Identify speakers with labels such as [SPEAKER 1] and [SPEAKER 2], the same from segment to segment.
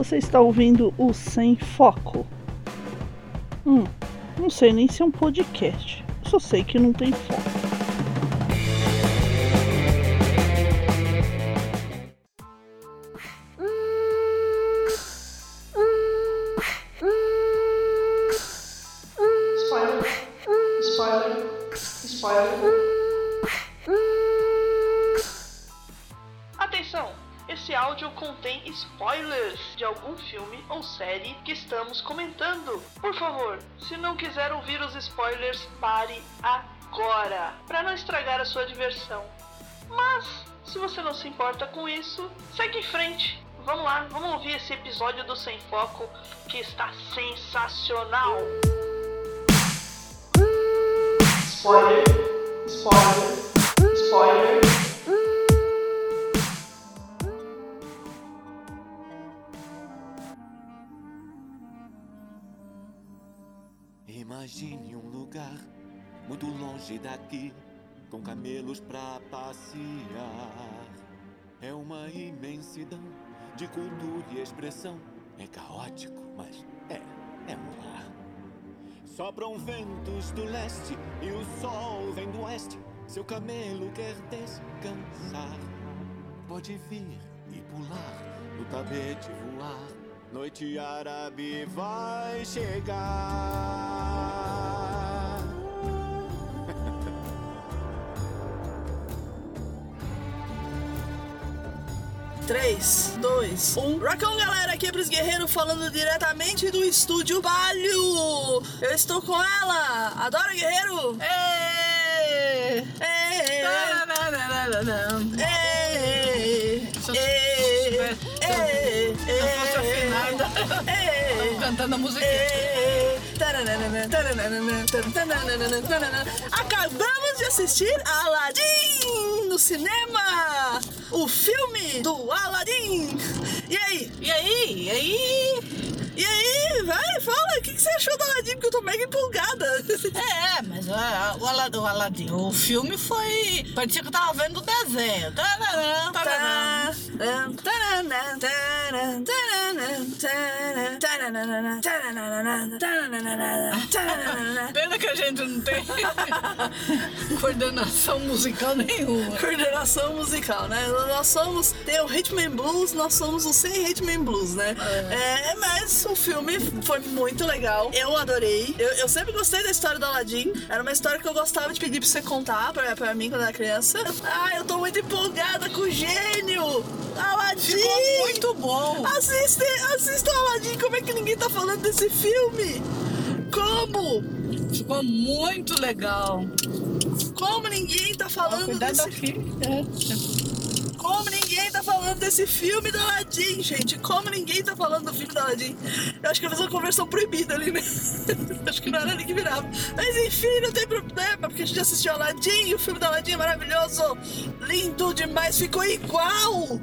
[SPEAKER 1] Você está ouvindo o Sem Foco. Hum, não sei nem se é um podcast. Só sei que não tem foco.
[SPEAKER 2] Estamos comentando. Por favor, se não quiser ouvir os spoilers, pare agora, para não estragar a sua diversão. Mas, se você não se importa com isso, segue em frente. Vamos lá, vamos ouvir esse episódio do Sem Foco que está sensacional. Spoiler, spoiler, spoiler.
[SPEAKER 3] Imagine um lugar muito longe daqui, com camelos pra passear. É uma imensidão de cultura e expressão. É caótico, mas é, é um lar. Sopram ventos do leste e o sol vem do oeste. Seu camelo quer descansar. Pode vir e pular, no tapete voar. Noite árabe vai chegar.
[SPEAKER 1] Três, dois, um. Rockão, galera, aqui é Pris Guerreiro falando diretamente do estúdio Balho. Eu estou com ela, Adora Guerreiro. Ê! Ê! Ê!
[SPEAKER 4] Se eu-
[SPEAKER 1] Ê! Ê!
[SPEAKER 4] Se eu fosse afinada, cantando a musiquinha.
[SPEAKER 1] Acabamos de assistir Aladdin no cinema! O filme do Aladdin! E aí?
[SPEAKER 4] E aí? E aí?
[SPEAKER 1] E aí? Vai, fala, o que, que você achou do Aladdin? Porque eu tô mega empolgada.
[SPEAKER 4] É, mas o, Ala- o Aladdin, o filme foi. Parecia que eu tava vendo o desenho. Pena que a gente não tem coordenação musical nenhuma.
[SPEAKER 1] Coordenação musical, né? Nós somos. Tem o Hitman Blues, nós somos o sem Hitman Blues, né? É. mas o filme foi muito legal. Eu adorei. Eu, eu sempre gostei da história do Aladdin. Era uma história que eu gostava de pedir pra você contar pra, pra mim quando era criança. Ah, eu tô muito empolgada com o gênio! Aladdin!
[SPEAKER 4] Ficou muito bom.
[SPEAKER 1] Assiste, assista o Aladdin, como é que ninguém tá falando desse filme? Como?
[SPEAKER 4] Ficou muito legal.
[SPEAKER 1] Como ninguém tá falando desse.
[SPEAKER 4] É.
[SPEAKER 1] Como ninguém tá falando desse filme do Aladdin, gente? Como ninguém tá falando do filme do Aladdin? Eu acho que eu fiz uma conversão proibida ali, né? acho que não era ali que virava. Mas enfim, não tem problema, porque a gente assistiu Aladdin e o filme do Aladdin é maravilhoso. Lindo demais, ficou igual.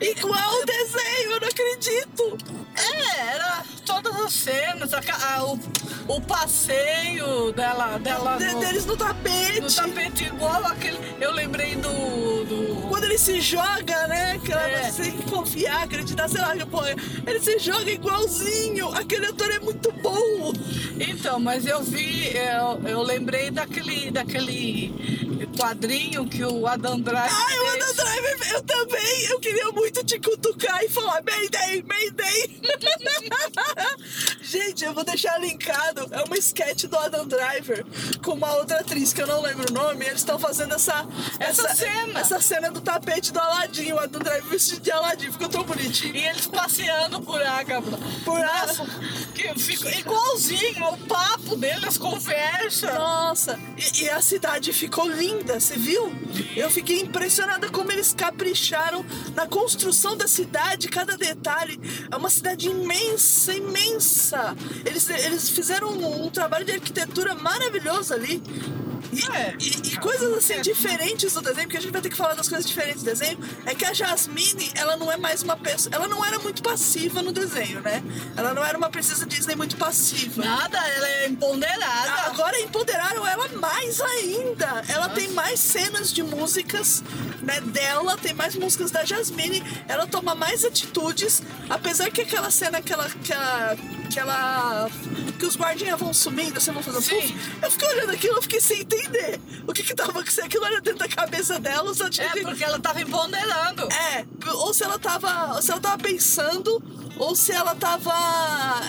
[SPEAKER 1] Igual o desenho, eu não acredito.
[SPEAKER 4] É, era todas as cenas, a a- o, o passeio dela, dela
[SPEAKER 1] De-
[SPEAKER 4] no,
[SPEAKER 1] deles no tapete.
[SPEAKER 4] no tapete igual aquele. Eu lembrei do. do
[SPEAKER 1] Quando ele se joga, né? Que ela
[SPEAKER 4] É.
[SPEAKER 1] que confiar, acreditar, sei lá, pô, ele se joga igualzinho. Aquele ator é muito bom.
[SPEAKER 4] Então, mas eu vi, eu, eu lembrei daquele, daquele quadrinho que o Adam Drive
[SPEAKER 1] Ai, o
[SPEAKER 4] fez.
[SPEAKER 1] Adam Driver, eu também. Eu queria muito te cutucar e falar Mayday, Mayday. Gente, eu vou deixar linkado. É uma sketch do Adam Driver com uma outra atriz que eu não lembro o nome. Eles estão fazendo essa,
[SPEAKER 4] Essa cena.
[SPEAKER 1] Essa cena do tapete do Aladdin. O Adam Driver vestido de Aladdin. Ficou tão bonitinho.
[SPEAKER 4] E eles passeando por Ágaba.
[SPEAKER 1] Por
[SPEAKER 4] ficou igualzinho o papo deles, as conversas.
[SPEAKER 1] Nossa, e, e a cidade ficou linda, você viu? Eu fiquei impressionada como eles capricharam na construção da cidade, cada detalhe. É uma cidade imensa, imensa. Eles, eles fizeram um, um trabalho de arquitetura maravilhoso ali. E,
[SPEAKER 4] É.
[SPEAKER 1] e- e coisas assim diferentes do desenho, porque a gente vai ter que falar das coisas diferentes do desenho, é que a Jasmine, ela não é mais uma pessoa. Ela não era muito passiva no desenho, né? Ela não era uma princesa Disney muito passiva.
[SPEAKER 4] Nada, ela é empoderada.
[SPEAKER 1] Agora empoderaram ela mais ainda. Ela tem mais cenas de músicas né, dela, tem mais músicas da Jasmine. Ela toma mais atitudes. Apesar que aquela cena que ela. Que ela que, ela, que os guardinhas vão sumindo, assim, vão fazendo
[SPEAKER 4] Sim.
[SPEAKER 1] Eu fiquei olhando aquilo, eu fiquei sem entender. O que que tava se aquilo era dentro da cabeça dela, ou se ela tinha
[SPEAKER 4] É porque ela tava empoderando.
[SPEAKER 1] é, ou se ela tava. ou se ela tava pensando, ou se ela tava.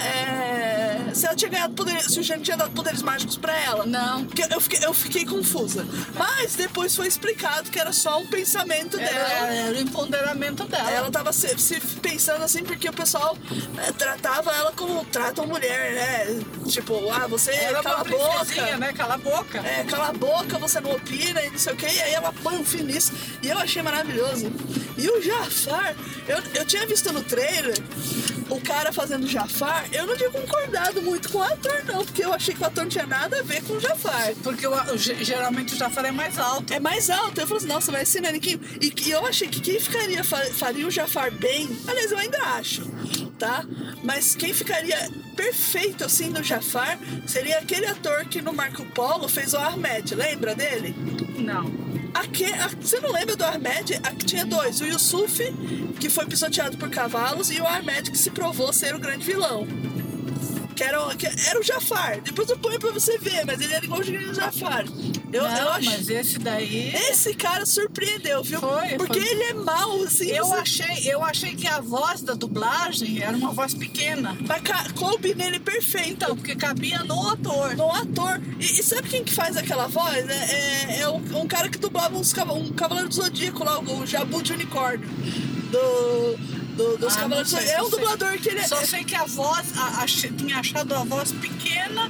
[SPEAKER 1] é, se ela tinha ganhado poderes. Se o Gênio tinha dado poderes mágicos pra ela.
[SPEAKER 4] Não.
[SPEAKER 1] Porque eu fiquei, eu fiquei confusa. Mas depois foi explicado que era só um pensamento
[SPEAKER 4] Era,
[SPEAKER 1] dela.
[SPEAKER 4] era o empoderamento dela.
[SPEAKER 1] Ela tava se, se pensando assim porque o pessoal é, tratava ela como tratam mulher, né? Tipo, ah, você
[SPEAKER 4] Era
[SPEAKER 1] cala a boca.
[SPEAKER 4] né? Cala a boca.
[SPEAKER 1] É, cala a boca, você não opina e não sei o que. E aí ela põe um fim nisso. E eu achei maravilhoso. E o Jafar, eu, eu tinha visto no trailer o cara fazendo Jafar. Eu não tinha concordado muito com o ator, não, porque eu achei que o ator não tinha nada a ver com o Jafar.
[SPEAKER 4] Porque o- o- ge- geralmente o Jafar é mais alto.
[SPEAKER 1] É mais alto. Eu falei assim, nossa, vai ser Naniquinho. E, e eu achei que quem ficaria, fa- faria o Jafar bem, aliás, eu ainda acho, tá? Mas quem ficaria perfeito assim no Jafar seria aquele ator que no Marco Polo fez o Ahmed, lembra dele?
[SPEAKER 4] Não.
[SPEAKER 1] Aque- a- você não lembra do Ahmed? Aqui tinha dois: o Yusuf, que foi pisoteado por cavalos, e o Ahmed, que se provou ser o grande vilão. Que era, o- que era o Jafar. Depois eu ponho pra você ver, mas ele era igual o Jafar. Eu,
[SPEAKER 4] não,
[SPEAKER 1] eu acho.
[SPEAKER 4] mas esse daí.
[SPEAKER 1] Esse cara surpreendeu, viu?
[SPEAKER 4] Foi,
[SPEAKER 1] Porque
[SPEAKER 4] foi.
[SPEAKER 1] ele é mau, assim.
[SPEAKER 4] Eu
[SPEAKER 1] você-
[SPEAKER 4] achei, eu achei que a voz da dublagem era uma voz pequena.
[SPEAKER 1] Mas ca- coube nele perfeito.
[SPEAKER 4] Então, porque cabia no ator.
[SPEAKER 1] No ator. E, e sabe quem que faz aquela voz? É, é, é um, um cara que dublava uns, um Cavaleiro do Zodíaco lá, o Jabu de Unicórnio. Do, do- dos
[SPEAKER 4] Ah,
[SPEAKER 1] Cavaleiros
[SPEAKER 4] sei.
[SPEAKER 1] É um
[SPEAKER 4] só sei-
[SPEAKER 1] dublador que ele é.
[SPEAKER 4] Só sei que a voz, a, ach- tinha achado a voz pequena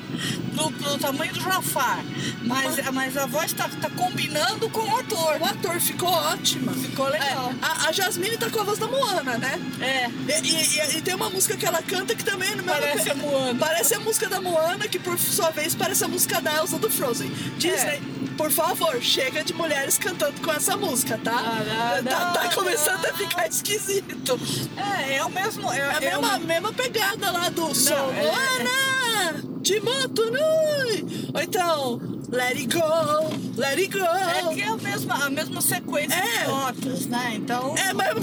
[SPEAKER 4] pro, pro tamanho do Jafar. Mas, mas a voz tá, tá combinando com o ator.
[SPEAKER 1] O ator ficou ótima.
[SPEAKER 4] Ficou legal.
[SPEAKER 1] É, a, a Jasmine tá com a voz da Moana, né?
[SPEAKER 4] É.
[SPEAKER 1] E, e- e- e tem uma música que ela canta que também no meu
[SPEAKER 4] Parece a Moana.
[SPEAKER 1] Parece a música da Moana, que por sua vez parece a música da Elsa do Frozen. Disney, por favor, chega de mulheres cantando com essa música, tá?
[SPEAKER 4] Ah, não,
[SPEAKER 1] tá, tá
[SPEAKER 4] não,
[SPEAKER 1] começando a ficar esquisito.
[SPEAKER 4] É, é o mesmo. É,
[SPEAKER 1] É a
[SPEAKER 4] é
[SPEAKER 1] mesma,
[SPEAKER 4] o-
[SPEAKER 1] mesma pegada lá do Sol.
[SPEAKER 4] é-
[SPEAKER 1] De Motunui. Ou então, Let It Go, Let It Go.
[SPEAKER 4] É que é a mesma, a mesma sequência
[SPEAKER 1] É.
[SPEAKER 4] de notas, né? Então.
[SPEAKER 1] É, mas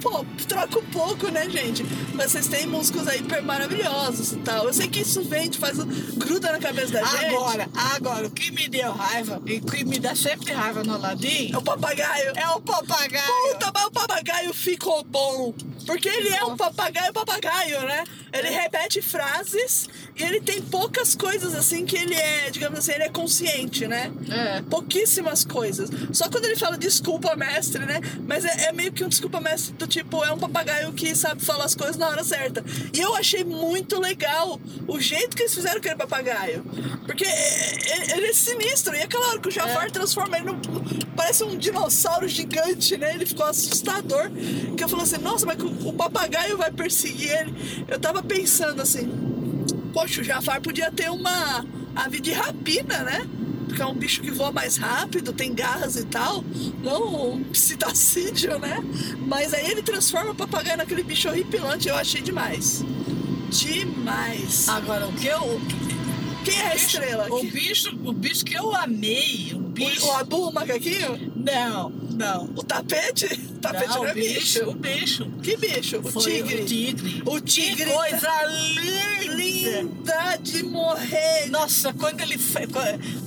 [SPEAKER 1] pô, troca um pouco, né, gente? Mas vocês têm músicos aí per- maravilhosos e tal. Eu sei que isso vende, faz gruda na cabeça da gente.
[SPEAKER 4] Agora, agora, o que me deu raiva, e o que me dá sempre raiva no Aladdin,
[SPEAKER 1] É o papagaio.
[SPEAKER 4] é o papagaio.
[SPEAKER 1] Puta, mas o papagaio ficou bom. Porque ele é um papagaio papagaio, né? Ele repete frases e ele tem poucas coisas assim que ele é, digamos assim, ele é consciente, né?
[SPEAKER 4] É.
[SPEAKER 1] Pouquíssimas coisas. Só quando ele fala desculpa, mestre, né? Mas é, é meio que um desculpa, mestre, do tipo, é um papagaio que sabe falar as coisas na hora certa. E eu achei muito legal o jeito que eles fizeram aquele papagaio. Porque é- é- ele é sinistro. E aquela hora que o Jafar transforma ele num. Parece um dinossauro gigante, né? Ele ficou assustador. Que eu falei assim, nossa, mas o papagaio vai perseguir ele. Eu tava pensando assim, poxa, o Jafar podia ter uma ave de rapina, né? Porque é um bicho que voa mais rápido, tem garras e tal. Não um psitacídeo, né? Mas aí ele transforma o papagaio naquele bicho horripilante. Eu achei demais. Demais.
[SPEAKER 4] Agora, o que eu.
[SPEAKER 1] Quem é a estrela?
[SPEAKER 4] O bicho, o bicho que eu amei, o bicho.
[SPEAKER 1] O, o Abu, o macaquinho?
[SPEAKER 4] Não, não.
[SPEAKER 1] O tapete? O tapete não,
[SPEAKER 4] não,
[SPEAKER 1] é
[SPEAKER 4] o bicho,
[SPEAKER 1] bicho.
[SPEAKER 4] o bicho.
[SPEAKER 1] Que bicho? O
[SPEAKER 4] Foi
[SPEAKER 1] tigre.
[SPEAKER 4] O tigre.
[SPEAKER 1] O tigre.
[SPEAKER 4] Que coisa linda!
[SPEAKER 1] Linda de morrer.
[SPEAKER 4] Nossa, quando ele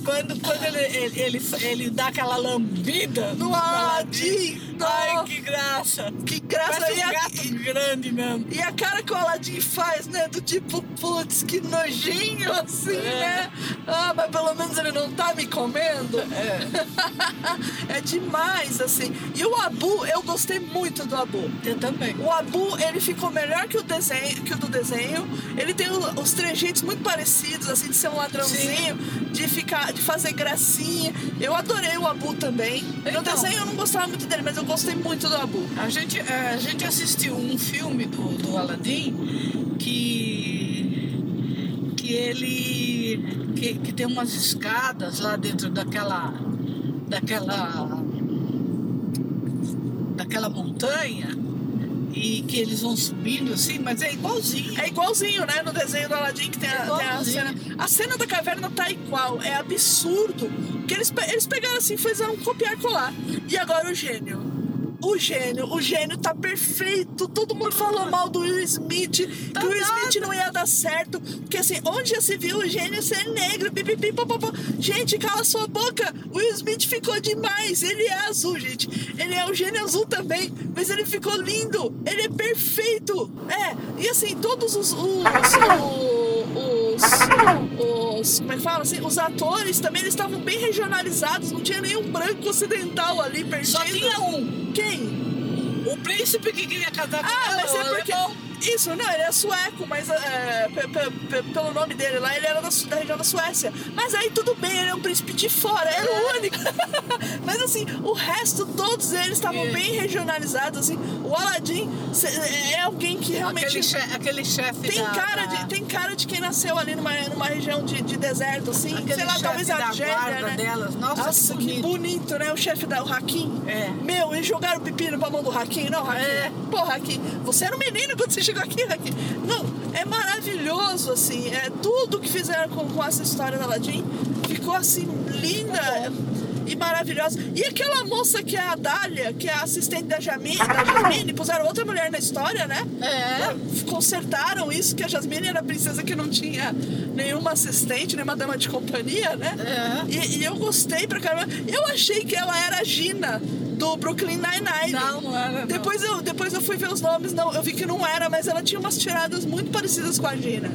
[SPEAKER 4] quando quando ele, ele, ele, ele dá aquela lambida
[SPEAKER 1] No Aladdin.
[SPEAKER 4] Ai,
[SPEAKER 1] Nossa.
[SPEAKER 4] que graça!
[SPEAKER 1] Que graça.
[SPEAKER 4] Parece
[SPEAKER 1] E
[SPEAKER 4] um
[SPEAKER 1] a,
[SPEAKER 4] gato grande mesmo.
[SPEAKER 1] e a cara que o Aladdin faz, né? Do tipo, putz, que nojinho assim,
[SPEAKER 4] É.
[SPEAKER 1] né? Ah, mas pelo menos ele não tá me comendo. É. demais, assim. E o Abu, eu gostei muito do Abu.
[SPEAKER 4] Eu também.
[SPEAKER 1] O Abu, ele ficou melhor que o desenho, que o do desenho. Ele tem o- os trejeitos muito parecidos, assim, de ser um ladrãozinho, de ficar, de fazer gracinha. Eu adorei o Abu também. No
[SPEAKER 4] Então.
[SPEAKER 1] desenho eu não gostava muito dele, mas eu gostei muito do Abu.
[SPEAKER 4] A gente, eh, a gente assistiu um filme do, do Aladdin que, que ele. Que, que tem umas escadas lá dentro daquela. daquela. daquela montanha e que eles vão subindo assim, mas é igualzinho.
[SPEAKER 1] É igualzinho, né? No desenho do Aladdin que tem, a, tem a cena. A cena da caverna tá igual. É absurdo. Que eles, eles pegaram assim, fizeram um copiar e colar. E agora o gênio. O gênio, o gênio tá perfeito. Todo mundo falou mal do Will Smith, que o Will Smith não ia dar certo. Porque assim, onde já se viu o gênio ser negro? Pipipi, popopó. Gente, cala sua boca. O Will Smith ficou demais. Ele é azul, gente. Ele é o gênio azul também. Mas ele ficou lindo. Ele é perfeito. É, e assim, todos os. os, os, os como é que fala assim? Os atores também eles estavam bem regionalizados, não tinha nenhum branco ocidental ali perdido.
[SPEAKER 4] Só tinha um.
[SPEAKER 1] Quem?
[SPEAKER 4] O príncipe que queria casar com
[SPEAKER 1] Ah,
[SPEAKER 4] ela,
[SPEAKER 1] mas é porque.
[SPEAKER 4] alemão.
[SPEAKER 1] Isso, não, ele é sueco, mas é, pe- pe- pe- pelo nome dele lá, ele era da, da região da Suécia. Mas aí tudo bem, ele é um príncipe de fora, era o único. mas assim, o resto, todos eles estavam
[SPEAKER 4] É.
[SPEAKER 1] bem regionalizados, assim. O Aladdin é alguém que realmente.
[SPEAKER 4] Aquele, che aquele chefe
[SPEAKER 1] Tem
[SPEAKER 4] da-
[SPEAKER 1] cara,
[SPEAKER 4] da-
[SPEAKER 1] de, tem cara de quem nasceu ali numa, numa região de, de deserto, assim.
[SPEAKER 4] aquele
[SPEAKER 1] sei lá, talvez a Argélia, né?
[SPEAKER 4] delas. Nossa,
[SPEAKER 1] Nossa,
[SPEAKER 4] que
[SPEAKER 1] que
[SPEAKER 4] bonito.
[SPEAKER 1] bonito, né? O chefe da o Hakim.
[SPEAKER 4] É.
[SPEAKER 1] Meu, eles jogaram pepino pra mão do Hakim, não, Hakim?
[SPEAKER 4] É.
[SPEAKER 1] Pô, Hakim, você era um menino quando você chegou aqui, Hakim. Não, é maravilhoso, assim. É tudo que fizeram com, com essa história da Aladdin ficou assim, linda. E maravilhosa. E aquela moça que é a Dália, que é a assistente da Jasmine, da Jasmine, puseram outra mulher na história, né?
[SPEAKER 4] É.
[SPEAKER 1] Consertaram isso, que a Jasmine era a princesa que não tinha nenhuma assistente, nenhuma dama de companhia, né?
[SPEAKER 4] É.
[SPEAKER 1] E, e eu gostei pra caramba. Eu achei que ela era a Gina do Brooklyn Nine-Nine.
[SPEAKER 4] Não, não era, não.
[SPEAKER 1] Depois eu, depois eu fui ver os nomes, não, eu vi que não era, mas ela tinha umas tiradas muito parecidas com a Gina.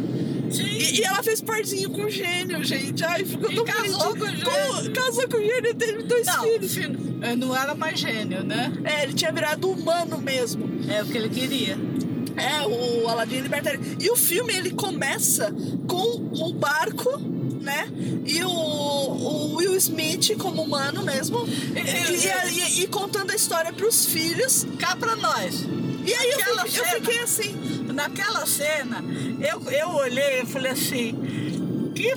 [SPEAKER 1] E, e ela fez parzinho com o gênio, gente. Ai, ficou tão
[SPEAKER 4] casou
[SPEAKER 1] bonitinho.
[SPEAKER 4] com o gênio.
[SPEAKER 1] Com- casou com o gênio e teve dois
[SPEAKER 4] Não,
[SPEAKER 1] filhos.
[SPEAKER 4] filho, eu não era mais gênio, né?
[SPEAKER 1] É, ele tinha virado humano mesmo.
[SPEAKER 4] É o que ele queria.
[SPEAKER 1] É, o Aladdin libertaria. E o filme ele começa com o barco, né? E o, o Will Smith como humano mesmo. E, e- e- e contando a história pros filhos.
[SPEAKER 4] Cá pra nós.
[SPEAKER 1] E aí eu, eu
[SPEAKER 4] cena.
[SPEAKER 1] fiquei assim.
[SPEAKER 4] Naquela cena, eu, eu olhei e falei assim, que,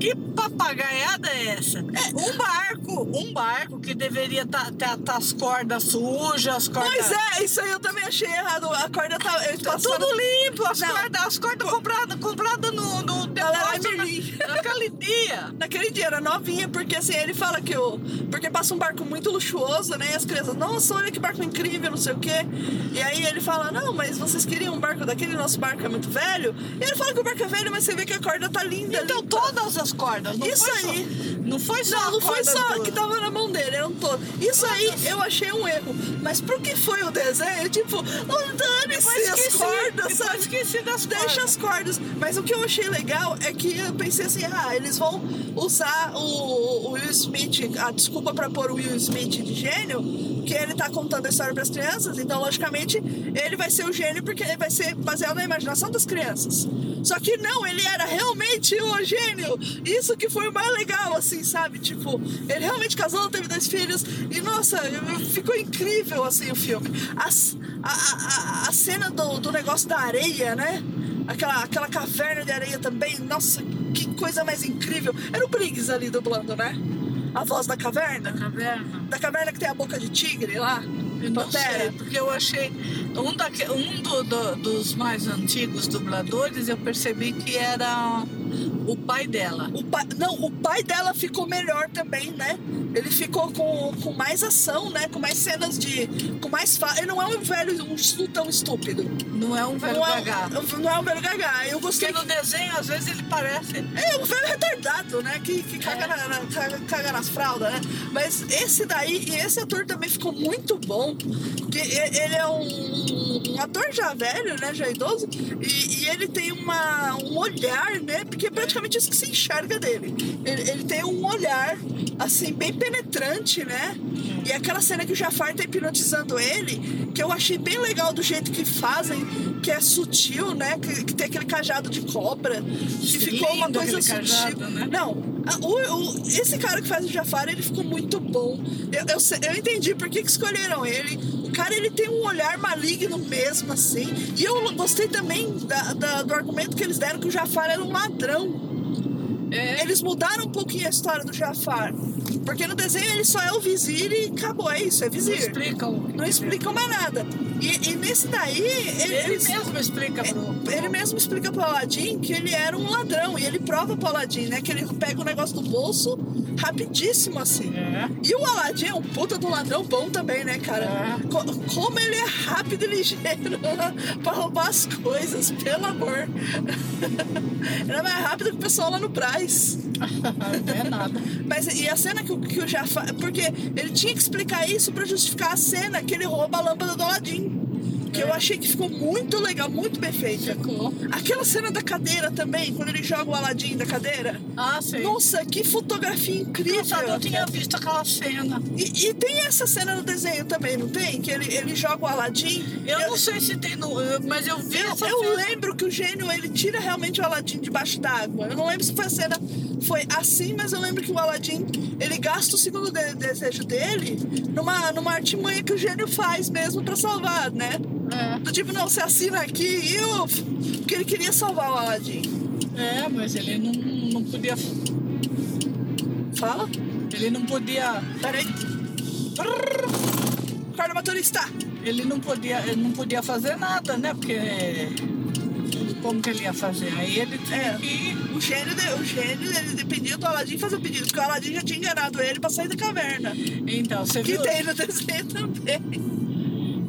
[SPEAKER 4] que papagaiada é essa? Um barco, um barco que deveria estar tá, tá as cordas sujas, as cordas...
[SPEAKER 1] Pois é, isso aí eu também achei errado. A corda tá. eles
[SPEAKER 4] Tá tudo limpo, as
[SPEAKER 1] Não.
[SPEAKER 4] cordas, as cordas compradas comprada no, no depósito
[SPEAKER 1] Merlin.
[SPEAKER 4] na- naquele dia.
[SPEAKER 1] Naquele dia era novinha, porque assim, ele fala que o. Porque passa um barco muito luxuoso, né? E as crianças, nossa, olha que barco incrível, não sei o quê. E aí ele fala, não, mas vocês queriam um barco daquele, nosso barco é muito velho. E ele fala que o barco é velho, mas você vê que a corda tá linda.
[SPEAKER 4] Então
[SPEAKER 1] limpa.
[SPEAKER 4] todas as cordas, não
[SPEAKER 1] Isso
[SPEAKER 4] foi
[SPEAKER 1] aí.
[SPEAKER 4] Só, não foi só
[SPEAKER 1] Não, não foi só que tava na mão dele, eram todos. Isso aí eu achei um erro. Mas pro que foi o desenho, tipo, oh, dane-se as cordas, sabe?
[SPEAKER 4] esqueci das
[SPEAKER 1] Deixa
[SPEAKER 4] cordas.
[SPEAKER 1] as cordas. Mas o que eu achei legal é que eu pensei assim, ah, eles vão usar o, o Will Smith, a desculpa pra pôr o Will Smith de gênio, que ele tá contando a história pras crianças, então logicamente ele vai ser o gênio porque ele vai ser baseado na imaginação das crianças. Só que não, ele era realmente o gênio. Isso que foi o mais legal, assim, sabe? Tipo, ele realmente casou, teve dois filhos. E nossa, ficou incrível assim o filme. As- a, a, a, cena do, do negócio da areia, né? Aquela, aquela caverna de areia também. Nossa, que coisa mais incrível. Era o Briggs ali dublando, né? A voz da caverna.
[SPEAKER 4] Caverna.
[SPEAKER 1] Da caverna que tem a boca de tigre lá.
[SPEAKER 4] Eu não sei, porque eu achei. Um, daque, um do- do- dos mais antigos dubladores, eu percebi que era o pai dela.
[SPEAKER 1] O pai, não, o pai dela ficou melhor também, né? Ele ficou com, com mais ação, né? Com mais cenas de. Com mais fa... Ele não é um velho um tão estúpido.
[SPEAKER 4] Não é um velho
[SPEAKER 1] não, é,
[SPEAKER 4] gagá.
[SPEAKER 1] não é um velho gagá. Eu gostei.
[SPEAKER 4] Porque no desenho, às vezes, ele parece.
[SPEAKER 1] É um velho retardado, né? Que, que caga,
[SPEAKER 4] É.
[SPEAKER 1] na- na- caga, caga nas fraldas, né? Mas esse daí, e esse ator também ficou muito bom. Que e- ele é um, um ator já velho, né? Já idoso. E, e ele tem uma, um olhar, né? Porque é praticamente isso que se enxerga dele. Ele, ele tem um olhar, assim, bem penetrante, né? E aquela cena que o Jafar tá hipnotizando ele, que eu achei bem legal do jeito que fazem, que é sutil, né? Que, que tem aquele cajado de cobra. Que ficou uma coisa sutil.
[SPEAKER 4] cajado, né?
[SPEAKER 1] Não, o, o- esse cara que faz o Jafar, ele ficou muito bom. Eu, eu, eu entendi por que, que escolheram ele. O cara, ele tem um olhar maligno mesmo, assim. E eu gostei também da- da- do argumento que eles deram que o Jafar era um ladrão.
[SPEAKER 4] É,
[SPEAKER 1] Eles mudaram um pouquinho a história do Jafar. Porque no desenho ele só é o vizir e acabou, é isso, é
[SPEAKER 4] não
[SPEAKER 1] vizir.
[SPEAKER 4] explicam.
[SPEAKER 1] Não explicam mais nada. E, e nesse daí, ele,
[SPEAKER 4] Ele mesmo explica pro.
[SPEAKER 1] ele mesmo explica pro Aladdin que ele era um ladrão. E ele prova pro Aladdin, né? Que ele pega o negócio do bolso rapidíssimo, assim.
[SPEAKER 4] É.
[SPEAKER 1] E o Aladdin é um puta um ladrão bom também, né, cara?
[SPEAKER 4] É.
[SPEAKER 1] Co- como ele é rápido e ligeiro pra roubar as coisas, pelo amor. ele é mais rápido que o pessoal lá no Braz.
[SPEAKER 4] Não é nada.
[SPEAKER 1] Mas e a cena que, que o Jafar. Porque ele tinha que explicar isso pra justificar a cena que ele rouba a lâmpada do Aladdin. Que eu achei que ficou muito legal, muito bem feita.
[SPEAKER 4] Ficou.
[SPEAKER 1] Aquela cena da cadeira também, quando ele joga o Aladdin da cadeira.
[SPEAKER 4] Ah, sim.
[SPEAKER 1] Nossa, que fotografia incrível!
[SPEAKER 4] Nossa, eu tinha visto aquela cena.
[SPEAKER 1] E, e tem essa cena no desenho também, não tem? Que ele, ele joga o Aladdin.
[SPEAKER 4] Eu não sei se tem no. eu- Mas eu vi essa
[SPEAKER 1] Eu, eu
[SPEAKER 4] cena.
[SPEAKER 1] lembro que o gênio ele tira realmente o Aladdin debaixo d'água. Eu não lembro se foi a cena foi assim, mas eu lembro que o Aladdin ele gasta o segundo de- desejo dele numa, numa artimanha que o gênio faz mesmo pra salvar, né?
[SPEAKER 4] É.
[SPEAKER 1] Do tipo, não, você assina aqui e eu. Porque ele queria salvar o Aladdin.
[SPEAKER 4] É, mas ele não, não podia.
[SPEAKER 1] Fala?
[SPEAKER 4] Ele não podia.
[SPEAKER 1] Peraí. Acorda, motorista!
[SPEAKER 4] Ele não podia. Ele não podia fazer nada, né? Porque. Como que ele ia fazer? Aí ele tinha
[SPEAKER 1] É.
[SPEAKER 4] que.
[SPEAKER 1] O gênio, de- o gênio ele dependia do Aladdin fazer o pedido, porque o Aladdin já tinha enganado ele pra sair da caverna.
[SPEAKER 4] Então, você
[SPEAKER 1] Que
[SPEAKER 4] viu?
[SPEAKER 1] tem no desenho também.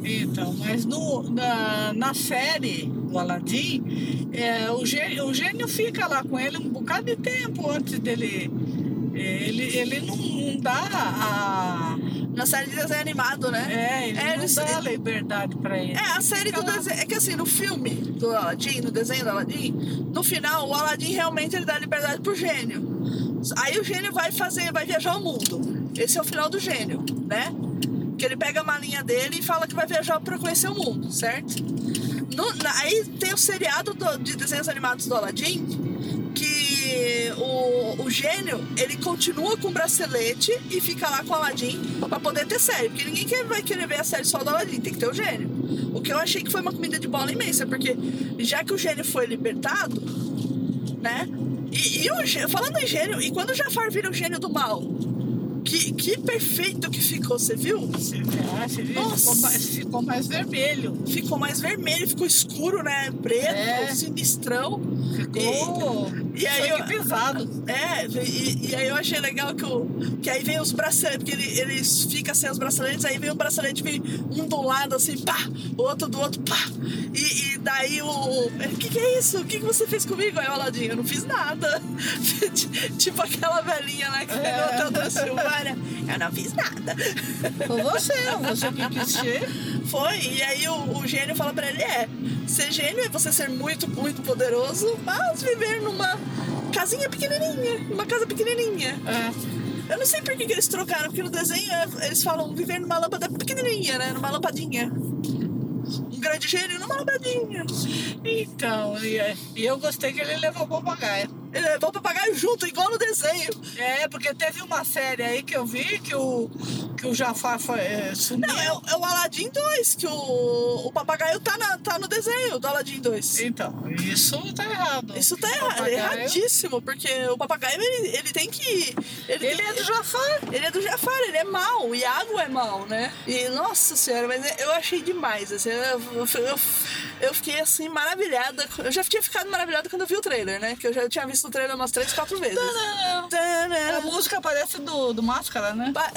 [SPEAKER 4] Então, mas no, na, na série do Aladdin, é, o, gênio, o gênio fica lá com ele um bocado de tempo antes dele. é, Ele, ele não, não dá a.
[SPEAKER 1] Na série de desenho animado, né?
[SPEAKER 4] É, ele
[SPEAKER 1] É,
[SPEAKER 4] não
[SPEAKER 1] eles-
[SPEAKER 4] dá a liberdade pra ele.
[SPEAKER 1] É, a série do
[SPEAKER 4] lá.
[SPEAKER 1] desenho. É que assim, no filme do Aladdin, no desenho do Aladdin, no final, o Aladdin realmente ele dá liberdade pro gênio. Aí o gênio vai fazer, vai viajar o mundo. Esse é o final do gênio, né? Que ele pega a malinha dele e fala que vai viajar pra conhecer o mundo, certo? No- na- aí tem o seriado do- de desenhos animados do Aladdin, que o, o gênio ele continua com o bracelete e fica lá com o Aladdin pra poder ter série. Porque ninguém quer- vai querer ver a série só do Aladdin, tem que ter o gênio. O que eu achei que foi uma comida de bola imensa, porque já que o gênio foi libertado, né? E, e o falando em gênio, e quando o Jafar vira o gênio do mal? Que, que perfeito que ficou, você viu?
[SPEAKER 4] Ah, você viu? Ficou, mais, ficou mais vermelho.
[SPEAKER 1] Ficou mais vermelho, ficou escuro, né? Preto,
[SPEAKER 4] É.
[SPEAKER 1] sinistrão.
[SPEAKER 4] Ficou.
[SPEAKER 1] E aí
[SPEAKER 4] sangue
[SPEAKER 1] eu-
[SPEAKER 4] pesado.
[SPEAKER 1] É, e, e aí eu achei legal que, o, que aí vem os braceletes, porque ele, eles ficam sem os braceletes, aí vem um bracelete, vem um do lado assim, pá, o outro do outro, pá. E, e daí o. O que, que é isso? O que, que você fez comigo? Aí o Aladinho, eu não fiz nada. tipo aquela velhinha lá que
[SPEAKER 4] É.
[SPEAKER 1] no Hotel Transilvânia. Eu não fiz nada.
[SPEAKER 4] Foi você, você que quis ser.
[SPEAKER 1] Foi, e aí o, o gênio fala pra ele: é, ser gênio é você ser muito, muito poderoso, mas viver numa casinha pequenininha, uma casa pequenininha.
[SPEAKER 4] É.
[SPEAKER 1] Eu não sei por que, que eles trocaram, porque no desenho é- eles falam viver numa lâmpada pequenininha, né? Numa lampadinha. Um grande gênio numa lampadinha.
[SPEAKER 4] Então, e, e eu gostei que ele levou o papagaio.
[SPEAKER 1] Ele levou o papagaio junto, igual no desenho.
[SPEAKER 4] É, porque teve uma série aí que eu vi que o, que o Jafar foi, é, sumiu.
[SPEAKER 1] Não, é, o- é o Aladdin 2, que o, o papagaio tá, na- tá no desenho do Aladdin 2.
[SPEAKER 4] Então, isso tá errado.
[SPEAKER 1] Isso tá
[SPEAKER 4] O
[SPEAKER 1] errado,
[SPEAKER 4] papagaio-
[SPEAKER 1] erradíssimo, porque o papagaio ele, ele tem que. Ele,
[SPEAKER 4] Ele
[SPEAKER 1] tem-
[SPEAKER 4] é do Jafar.
[SPEAKER 1] Ele é do Jafar, ele é mau, o Iago é mau, né? E nossa senhora, mas eu achei demais, assim, eu, eu, eu fiquei assim, maravilhada. Eu já tinha ficado maravilhada quando eu vi o trailer, né? Que eu já tinha visto o trailer umas três, quatro vezes.
[SPEAKER 4] A
[SPEAKER 1] Tadã.
[SPEAKER 4] música parece do, do Máscara, né?
[SPEAKER 1] Ba-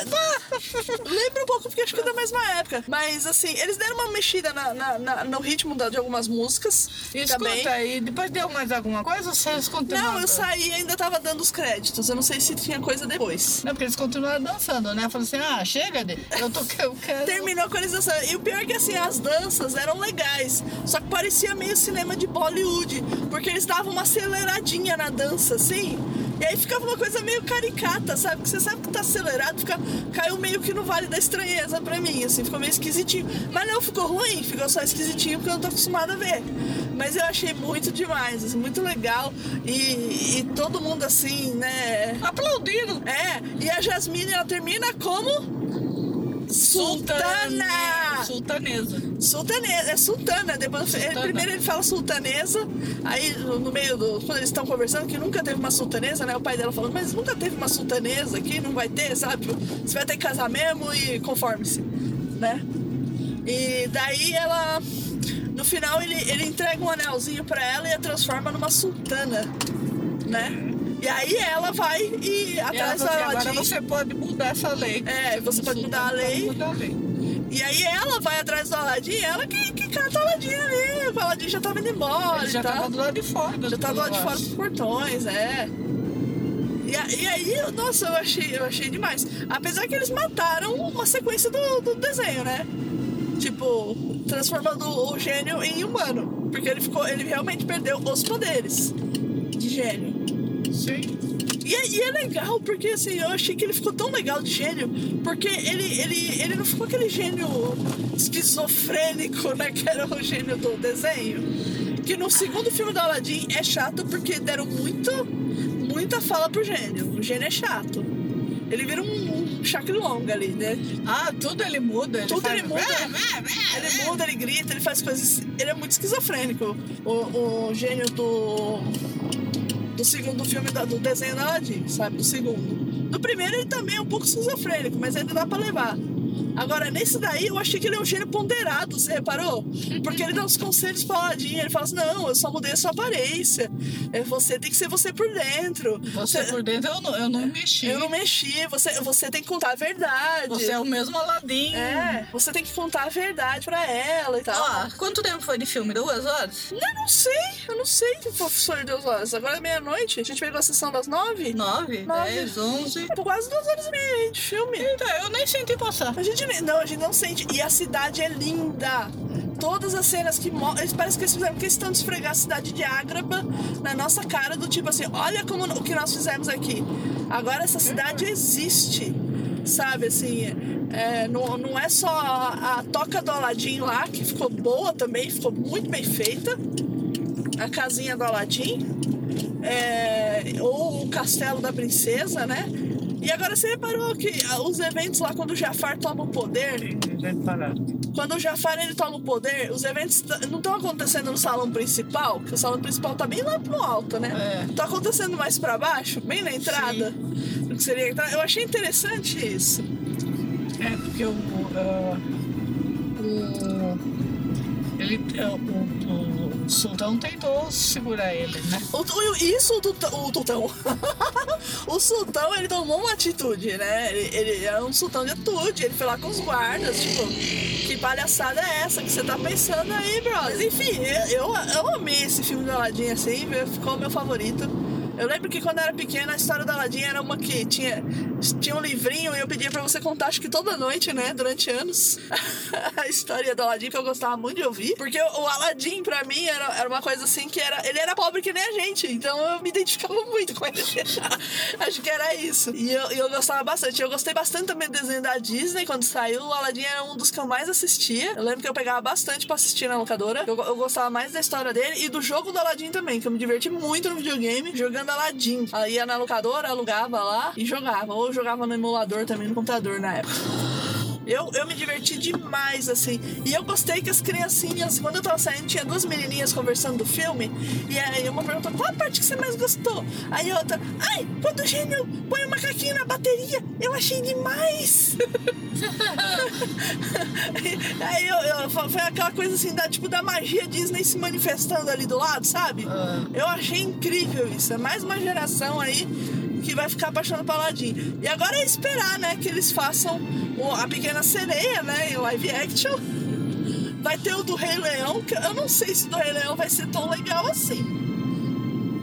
[SPEAKER 1] Lembra um pouco, porque acho que é da mesma época. Mas assim, eles deram uma mexida na, na- na- no ritmo de algumas músicas. também.
[SPEAKER 4] Escuta, e depois deu mais alguma coisa ou vocês continuaram?
[SPEAKER 1] Não, eu saí e ainda tava dando os créditos. Eu não sei se tinha coisa depois.
[SPEAKER 4] Não, porque eles continuaram dançando, né? Falei assim, ah, chega, de... eu, tô, eu quero...
[SPEAKER 1] Terminou com eles dançando. E o pior é que assim, as danças eram legais. Só que parecia meio cinema de Bollywood. Porque eles davam uma aceleradinha na dança, assim. E aí ficava uma coisa meio caricata, sabe? Que você sabe que tá acelerado, fica, caiu meio que no vale da estranheza pra mim, assim, ficou meio esquisitinho. Mas não ficou ruim, ficou só esquisitinho porque eu não tô acostumada a ver. Mas eu achei muito demais, assim, muito legal. E, e todo mundo assim, né?
[SPEAKER 4] Aplaudiram.
[SPEAKER 1] É, e a Jasmine ela termina como Sultana!
[SPEAKER 4] Sultanesa.
[SPEAKER 1] Sultanesa, é sultana. Depois,
[SPEAKER 4] Sultana.
[SPEAKER 1] primeiro ele fala sultanesa, aí no meio do. Quando eles estão conversando, que nunca teve uma sultanesa, né? O pai dela falando, mas nunca teve uma sultanesa aqui, não vai ter, sabe? Você vai ter que casar mesmo e conforme-se, né? E daí ela. No final ele, ele entrega um anelzinho pra ela e a transforma numa sultana, né? E aí ela vai e
[SPEAKER 4] ela
[SPEAKER 1] atrás
[SPEAKER 4] falou
[SPEAKER 1] da
[SPEAKER 4] assim, agora você pode mudar essa lei.
[SPEAKER 1] É, você pode mudar a lei.
[SPEAKER 4] Pode mudar a lei.
[SPEAKER 1] E aí ela vai atrás do Aladim, ela que, que cata o Aladim ali. O Aladim já tava indo embora
[SPEAKER 4] Ele já
[SPEAKER 1] tal.
[SPEAKER 4] tava do lado de fora.
[SPEAKER 1] Já tava lá de fora dos portões, é. E, e aí, nossa, eu achei, eu achei demais. Apesar que eles mataram uma sequência do, do desenho, né? Tipo, transformando o gênio em humano. Porque ele ficou. Ele realmente perdeu os poderes de gênio.
[SPEAKER 4] Sim.
[SPEAKER 1] E é, e é legal, porque assim, eu achei que ele ficou tão legal de gênio, porque ele, ele, ele não ficou aquele gênio esquizofrênico, né? Que era o gênio do desenho. Que no segundo filme do Aladdin é chato porque deram muito, muita fala pro gênio. O gênio é chato. Ele vira um, um chacrilonga ali, né?
[SPEAKER 4] Ah, tudo ele muda. Ele
[SPEAKER 1] Tudo
[SPEAKER 4] faz...
[SPEAKER 1] ele muda. Ele muda, ele grita, ele faz coisas. Ele é muito esquizofrênico. O, o gênio do. Do segundo filme da- do desenho da Aladdin, sabe? Do segundo. No primeiro ele também é um pouco esquizofrênico, mas ainda dá pra levar. Agora, nesse daí, eu achei que ele é um gênio ponderado, você reparou? Porque ele dá uns conselhos pra Aladdin, ele fala assim, não, eu só mudei a sua aparência. É, Você tem que ser você por dentro.
[SPEAKER 4] Você por dentro eu não, eu não mexi.
[SPEAKER 1] Eu não mexi, você, você tem que contar a verdade.
[SPEAKER 4] Você é o mesmo Aladim.
[SPEAKER 1] É, você tem que contar a verdade pra ela e tal.
[SPEAKER 4] Ah, quanto tempo foi de filme? Duas horas?
[SPEAKER 1] Eu não sei, eu não sei que professor de Deus horas. Agora é meia-noite, a gente pegou a sessão das nove?
[SPEAKER 4] Nove,
[SPEAKER 1] Nove.
[SPEAKER 4] dez, onze.
[SPEAKER 1] Pô, Quase duas horas e meia de filme.
[SPEAKER 4] Então, eu nem senti passar.
[SPEAKER 1] A gente nem- não, a gente não sente. E a cidade é linda. Todas as cenas que mostram. Eles parecem que eles fizeram questão de esfregar a cidade de Ágraba na nossa cara, do tipo assim: olha como o que nós fizemos aqui. Agora essa cidade existe. Sabe assim, é, não, não é só a, a toca do Aladim lá, que ficou boa também, ficou muito bem feita. A casinha do Aladim. É, ou o castelo da princesa, né? E agora você reparou que ah, os eventos lá, quando o Jafar toma o poder, quando o Jafar ele toma o poder, os eventos não estão acontecendo no salão principal, que o salão principal tá bem lá pro alto, né?
[SPEAKER 4] É.
[SPEAKER 1] Tá acontecendo mais pra baixo, bem na entrada. Do que seria a entrada. Eu achei interessante isso.
[SPEAKER 4] É, porque o. ah, o. Ele. ah, o, o sultão tentou segurar ele, né?
[SPEAKER 1] O, isso o, tutão, o Tutão. o sultão, ele tomou uma atitude, né? Ele, ele é um sultão de atitude. Ele foi lá com os guardas, tipo, que palhaçada é essa que você tá pensando aí, brother? Enfim, eu, eu, eu amei esse filme do Aladdin, assim, ficou meu favorito. Eu lembro que quando eu era pequena, a história do Aladdin era uma que tinha, tinha um livrinho e eu pedia pra você contar, acho que toda noite, né? Durante anos. a história do Aladdin que eu gostava muito de ouvir. Porque o Aladdin, pra mim, era, era uma coisa assim que era. Ele era pobre que nem a gente. Então eu me identificava muito com ele. acho que era isso. E eu, eu gostava bastante. Eu gostei bastante também do desenho da Disney. Quando saiu, o Aladdin era um dos que eu mais assistia. Eu lembro que eu pegava bastante pra assistir na locadora. Eu, eu gostava mais da história dele e do jogo do Aladdin também, que eu me diverti muito no videogame jogando Aladdin. Ela ia na locadora, alugava lá e jogava. Ou jogava no emulador também, no computador na época. Eu, eu me diverti demais, assim. E eu gostei que as criancinhas, quando eu tava saindo, tinha duas menininhas conversando do filme. E aí uma perguntou, qual a parte que você mais gostou? Aí a outra, ai, quando o gênio põe o macaquinho na bateria, eu achei demais. aí eu, eu- foi aquela coisa assim, da, tipo, da magia Disney se manifestando ali do lado, sabe?
[SPEAKER 4] Ah.
[SPEAKER 1] Eu achei incrível isso. É mais uma geração aí que vai ficar apaixonado pelo Aladdin. E agora é esperar, né, que eles façam o- a Pequena Sereia, né, em live action. Vai ter o do Rei Leão, que eu não sei se o do Rei Leão vai ser tão legal assim.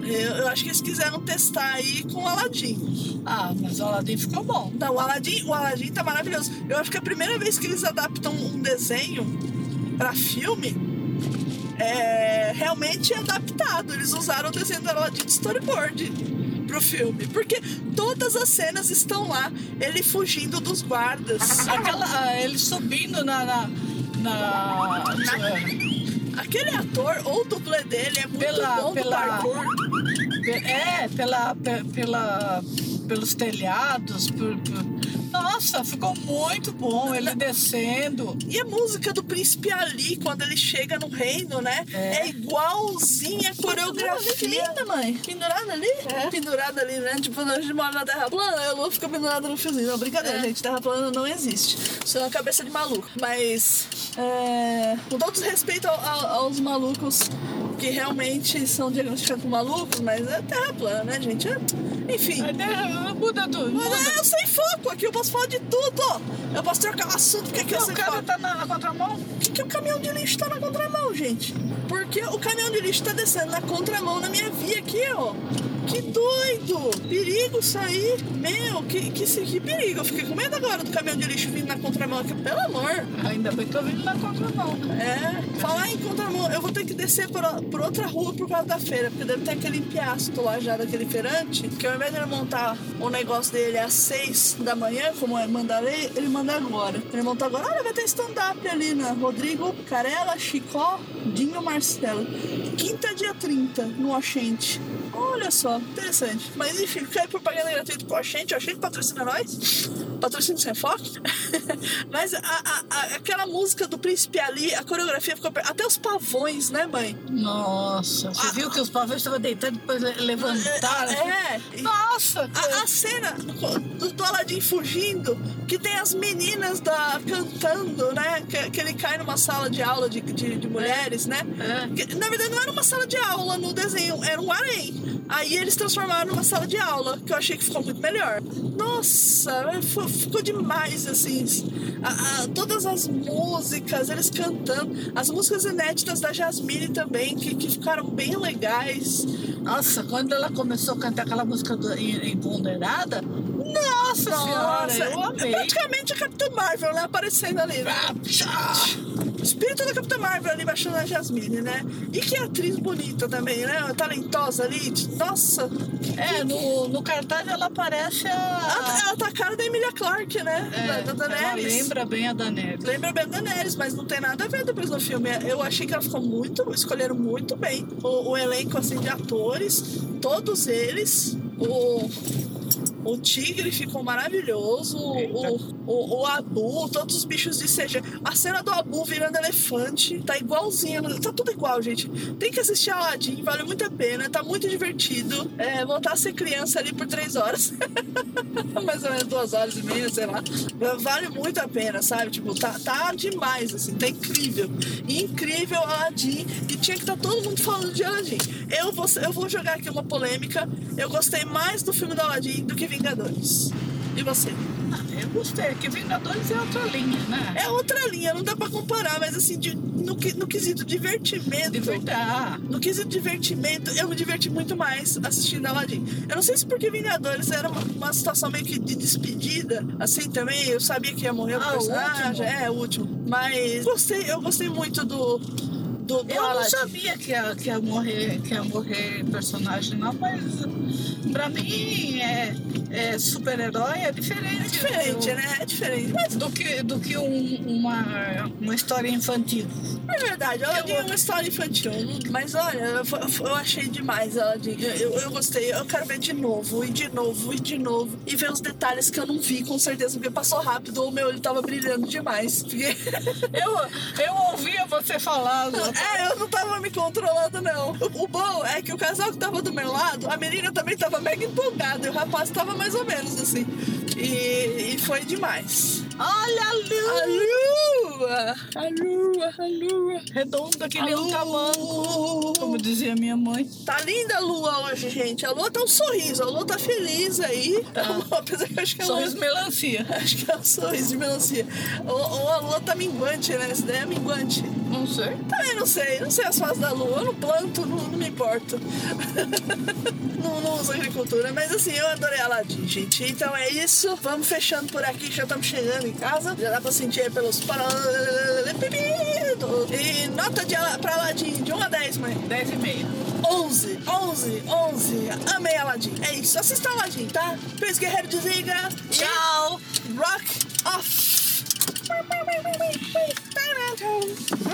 [SPEAKER 1] Eu, eu acho que eles quiseram testar aí com o Aladdin.
[SPEAKER 4] Ah, mas o Aladim ficou bom.
[SPEAKER 1] Não, o Aladdin, o Aladdin tá maravilhoso. Eu acho que é a primeira vez que eles adaptam um desenho pra filme é realmente adaptado. Eles usaram o desenho do Aladdin de storyboard pro filme. Porque todas as cenas estão lá. Ele fugindo dos guardas.
[SPEAKER 4] Aquela, ah, ele subindo na. na, na-
[SPEAKER 1] Aquele ator ou o dublê dele é muito
[SPEAKER 4] Pela-
[SPEAKER 1] bom
[SPEAKER 4] pela-
[SPEAKER 1] parkour.
[SPEAKER 4] é, pela, pe- pela, pelos telhados. Por, por- Nossa, ficou muito bom ele descendo.
[SPEAKER 1] E a música do príncipe Ali, quando ele chega no reino, né?
[SPEAKER 4] É.
[SPEAKER 1] É, igualzinha a coreografia.
[SPEAKER 4] Que linda, mãe.
[SPEAKER 1] Pendurada ali?
[SPEAKER 4] É.
[SPEAKER 1] Pendurada ali, né? Tipo, a gente mora na Terra plana, a lua fica pendurada no fiozinho. Não, brincadeira,
[SPEAKER 4] É.
[SPEAKER 1] gente. Terra plana não existe. Isso é uma cabeça de maluco. Mas, é, com todo respeito ao- ao- aos malucos que realmente são diagnosticados como malucos, mas é Terra plana, né, gente? É- Enfim.
[SPEAKER 4] Muda tudo.
[SPEAKER 1] Mas
[SPEAKER 4] Muda.
[SPEAKER 1] é, eu sem foco, aqui eu posso falar de tudo. Eu posso trocar o assunto, porque aqui eu
[SPEAKER 4] o cara
[SPEAKER 1] foco.
[SPEAKER 4] tá na, na contramão?
[SPEAKER 1] Por que, o caminhão de lixo tá na contramão, gente? Porque o caminhão de lixo tá descendo na contramão na minha via aqui, ó. Que doido! Perigo aí. Meu, que, que, que perigo. Eu fiquei com medo agora do caminhão de lixo vindo na contramão aqui. Pelo amor.
[SPEAKER 4] Ainda bem que eu vim na contramão.
[SPEAKER 1] É, falar em contramão, eu vou ter que descer por, por outra rua por causa da feira, porque deve ter aquele empiasto lá já daquele feirante, que ao invés ele montar o negócio dele às seis da manhã, como é manda a lei, ele manda agora. Ele monta agora, olha, vai ter stand-up ali na Rodrigo, Carela, Chicó, Dinho Marcelo. Quinta, dia 30, no Oxente. Olha só, interessante. Mas enfim, aí propaganda gratuita pro Oxente. Oxente patrocina nós. Patrocínio sem foco. Mas a- a- a- aquela música do Príncipe Ali, a coreografia ficou. Até os pavões, né, mãe?
[SPEAKER 4] Nossa, você viu que os pavões estavam deitando depois le- levantaram? assim?
[SPEAKER 1] É. e-
[SPEAKER 4] Nossa!
[SPEAKER 1] A, cena do, do Aladdin fugindo, que tem as meninas da, cantando, né? Que, que ele cai numa sala de aula de, de, de mulheres, né?
[SPEAKER 4] É.
[SPEAKER 1] Que, na verdade, não era uma sala de aula no desenho, era um harém. Aí eles transformaram numa sala de aula, que eu achei que ficou muito melhor. Nossa, ficou, ficou demais, assim. A- a- todas as músicas, eles cantando. As músicas inéditas da Jasmine também, que, que ficaram bem legais.
[SPEAKER 4] Nossa, quando ela começou a cantar aquela música do, em, empoderada, nossa, senhora, eu
[SPEAKER 1] é
[SPEAKER 4] amei.
[SPEAKER 1] praticamente a Capitã Marvel, né? Aparecendo ali. né? Espírito da Capitã Marvel ali baixando a Jasmine, né? E que atriz bonita também, né? Talentosa ali. Nossa,
[SPEAKER 4] É, no, no cartaz ela parece a.
[SPEAKER 1] ela, ela tá a cara da Emilia Clarke, né?
[SPEAKER 4] É,
[SPEAKER 1] da, da
[SPEAKER 4] ela
[SPEAKER 1] Daenerys.
[SPEAKER 4] lembra bem a Daenerys.
[SPEAKER 1] Lembra bem a Daenerys, mas não tem nada a ver depois no filme. Eu achei que ela ficou muito. Escolheram muito bem o, o elenco assim, de atores, todos eles. O, o tigre ficou maravilhoso. O, o, o Abu, todos os bichos de CG. A cena do Abu virando elefante tá igualzinha. Tá tudo igual, gente. Tem que assistir Aladdin, vale muito a pena. Tá muito divertido. É, voltar a ser criança ali por três horas. mais ou menos duas horas e meia, sei lá. Vale muito a pena, sabe? Tipo, tá, tá demais, assim, tá incrível. Incrível Aladdin. E tinha que estar todo mundo falando de Aladdin. Eu vou, eu vou jogar aqui uma polêmica. Eu gostei mais do filme do Aladdin do que Vingadores. E você?
[SPEAKER 4] Ah, eu gostei, que Vingadores é outra linha, né?
[SPEAKER 1] É outra linha, não dá pra comparar, mas assim, de- no, no quesito divertimento.
[SPEAKER 4] De verdade.
[SPEAKER 1] No quesito divertimento, eu me diverti muito mais assistindo Aladdin. Eu não sei se porque Vingadores era uma, uma situação meio que de despedida, assim também. Eu sabia que ia morrer o
[SPEAKER 4] Ah, o
[SPEAKER 1] personagem. É, o último. Mas gostei, eu gostei muito do. Do, do
[SPEAKER 4] Eu não
[SPEAKER 1] Aladdin.
[SPEAKER 4] sabia que ia, que ia morrer, que ia morrer personagem, não, mas pra mim é, é super-herói é diferente.
[SPEAKER 1] É diferente,
[SPEAKER 4] do,
[SPEAKER 1] né? É diferente. Mas
[SPEAKER 4] Do que, do que um- uma, uma história infantil.
[SPEAKER 1] é verdade, Aladdin é uma história infantil. Mas olha, eu, eu achei demais Aladdin. Eu, eu gostei. Eu quero ver de novo, e de novo, e de novo. E ver os detalhes que eu não vi, com certeza, porque passou rápido. ou O meu olho tava brilhando demais. Porque...
[SPEAKER 4] Eu, eu ouvia você falar, Zé.
[SPEAKER 1] É, eu não tava me controlando, não. O, o bom é que o casal que tava do meu lado, a menina também tava mega empolgada e o rapaz tava mais ou menos assim. E, e foi demais.
[SPEAKER 4] olha a
[SPEAKER 1] A
[SPEAKER 4] lua
[SPEAKER 1] lua! A lua, a lua.
[SPEAKER 4] redonda que nem um tamanco, como
[SPEAKER 1] lua.
[SPEAKER 4] dizia minha mãe.
[SPEAKER 1] Tá linda a lua hoje, gente. A lua tá um sorriso, a lua tá feliz aí.
[SPEAKER 4] Tá.
[SPEAKER 1] Apesar que eu acho que ela.
[SPEAKER 4] Sorriso melancia.
[SPEAKER 1] Acho que é um sorriso de melancia. Ou, ou a lua tá minguante, né? Essa daí é minguante.
[SPEAKER 4] Não sei.
[SPEAKER 1] Também não sei, não sei as fases da lua. Eu não planto, não, não me importo. não, não uso agricultura, mas assim, eu adorei Aladdin, gente. Então é isso. Vamos fechando por aqui, já estamos chegando em casa. Já dá pra sentir pelos paralelepípedos. E nota de, pra Aladdin, de 1 a 10, mãe.
[SPEAKER 4] 10 e meia.
[SPEAKER 1] 11, 11, 11. Amei Aladdin. É isso, assista Aladdin, tá? Fez Guerreiro desliga. E
[SPEAKER 4] Tchau.
[SPEAKER 1] Rock off. A, Bye.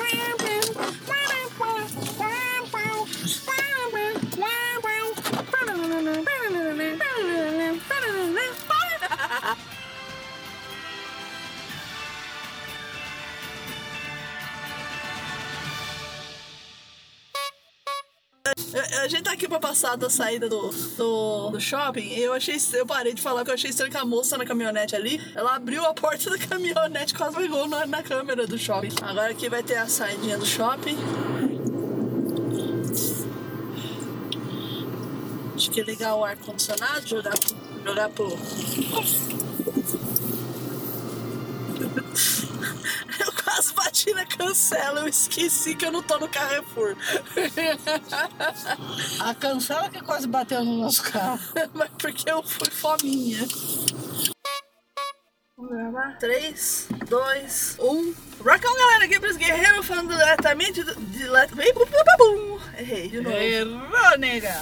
[SPEAKER 1] A gente tá aqui pra passar da saída do, do, do shopping e eu achei. Eu parei de falar que eu achei estranho que a moça na caminhonete ali, ela abriu a porta da caminhonete quase pegou na, na câmera do shopping. Agora aqui vai ter a saidinha do shopping. Acho que ligar o ar-condicionado, jogar, jogar pro. Eu quase bati na cancela, eu esqueci que eu não tô no Carrefour.
[SPEAKER 4] A cancela que quase bateu no nosso carro.
[SPEAKER 1] Mas porque eu fui fominha. Vamos gravar? 3, 2, 1. Rockão, galera, aqui para os guerreiros falando diretamente do- bum. Errei de novo.
[SPEAKER 4] Errou, nega!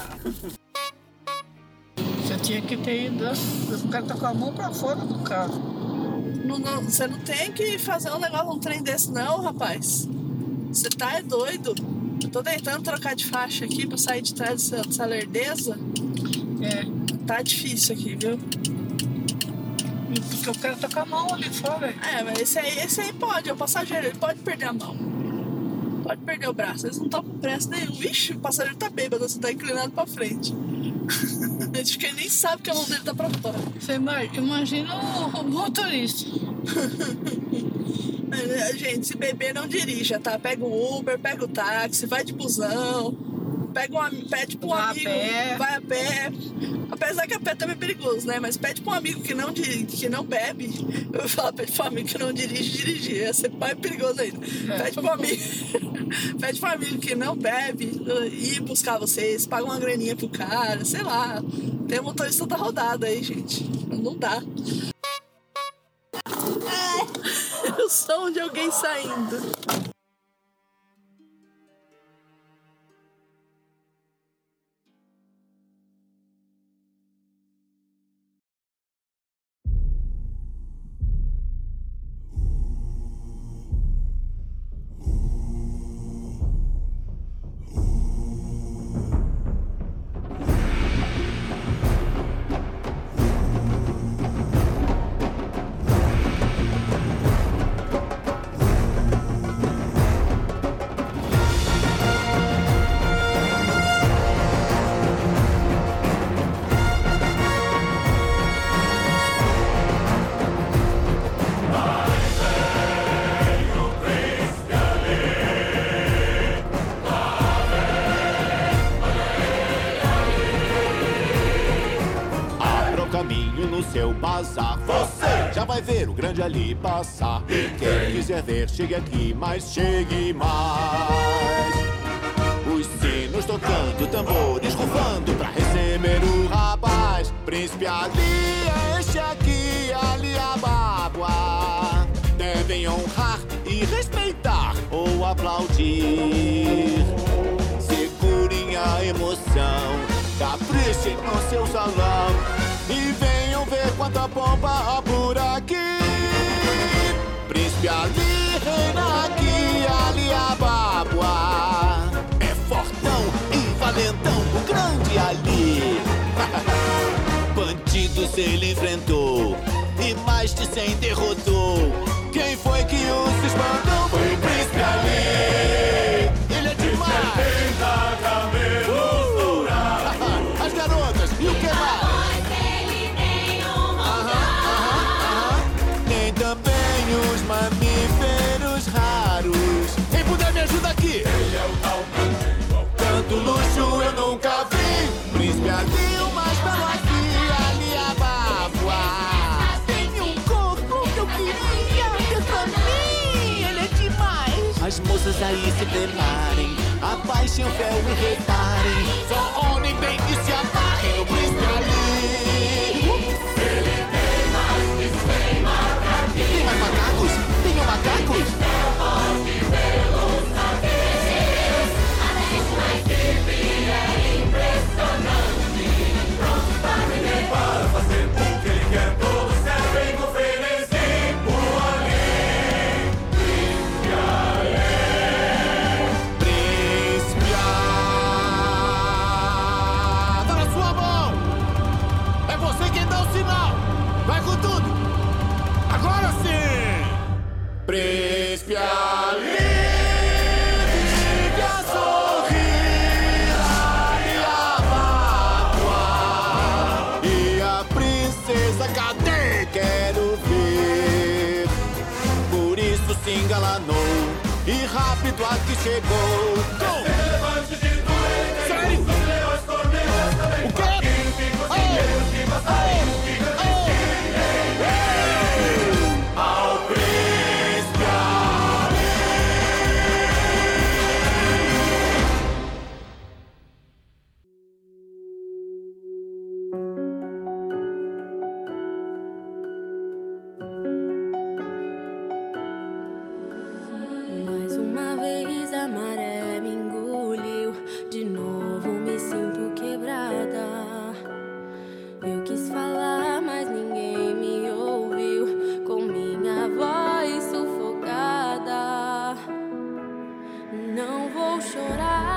[SPEAKER 4] Você tinha que ter ido. O cara tá com a mão pra fora do carro.
[SPEAKER 1] Não, não, você não tem que fazer um negócio, um trem desse, não, rapaz. Você tá é doido. Eu tô tentando trocar de faixa aqui pra sair de trás dessa, dessa lerdeza.
[SPEAKER 4] É.
[SPEAKER 1] Tá difícil aqui, viu?
[SPEAKER 4] Porque o cara tá com a mão ali fora.
[SPEAKER 1] É, mas esse aí, esse aí pode, é o passageiro, ele pode perder a mão. Pode perder o braço, eles não estão com pressa nenhum. Ixi, o passageiro tá bêbado, você tá inclinado pra frente. Acho que ele nem sabe que a mão dele tá pra fora.
[SPEAKER 4] Você ima- imagina o motorista.
[SPEAKER 1] É, Gente, se beber não dirija, tá? Pega o Uber, pega o táxi, vai de busão, pega um, pede pra um
[SPEAKER 4] Vai a
[SPEAKER 1] amigo,
[SPEAKER 4] pé.
[SPEAKER 1] vai a pé. Apesar que a pé também é perigoso, né? Mas pede pra um amigo que não, que não bebe. Eu vou falar, pede pra um amigo que não dirige, dirigir. Ia ser mais perigoso ainda.
[SPEAKER 4] É.
[SPEAKER 1] Pede pra um amigo. pede pra um amigo que não bebe ir buscar vocês, paga uma graninha pro cara, sei lá. Tem motorista da rodada aí, gente. Não dá. É o som de alguém saindo.
[SPEAKER 3] Ali passar. E quem quiser ver, chegue aqui, mas chegue mais. Os sinos tocando, tambores rufando pra receber o rapaz. Príncipe Ali, este aqui, Ali Ababa. Devem honrar e respeitar ou aplaudir. Segurem a emoção, caprichem no seu salão e venham ver quanta pompa há por aqui. Ali reina aqui, Ali Ababa. É fortão e valentão, o grande Ali. Bandidos ele enfrentou e mais de cem derrotou. Quem foi que os espantou? Foi o Príncipe Ali. Demais. As moças aí se preparem. Abaixem o véu e reparem.
[SPEAKER 5] vou chorar.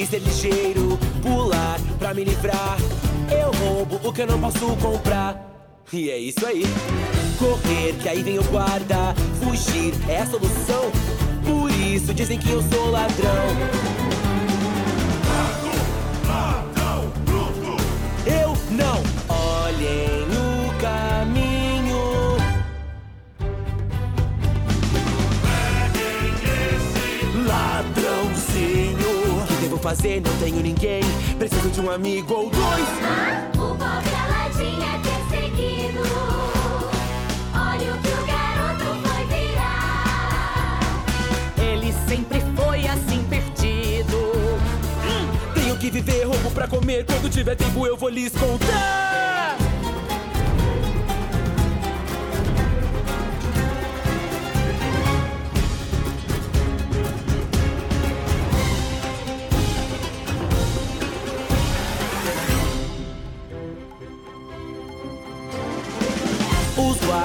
[SPEAKER 5] e ser é
[SPEAKER 6] ligeiro, pular pra me livrar. Eu roubo o que eu não posso comprar. E é isso aí. Correr, que aí vem o guarda. Fugir é a solução. Por isso dizem que eu sou ladrão. fazer, não tenho ninguém. Preciso de um amigo ou dois.
[SPEAKER 5] Ah, o pobre Aladim é perseguido. Olha o que o garoto foi virar. Ele sempre foi assim perdido.
[SPEAKER 6] Hum, tenho que viver roubo pra comer. Quando tiver tempo, eu vou lhes contar.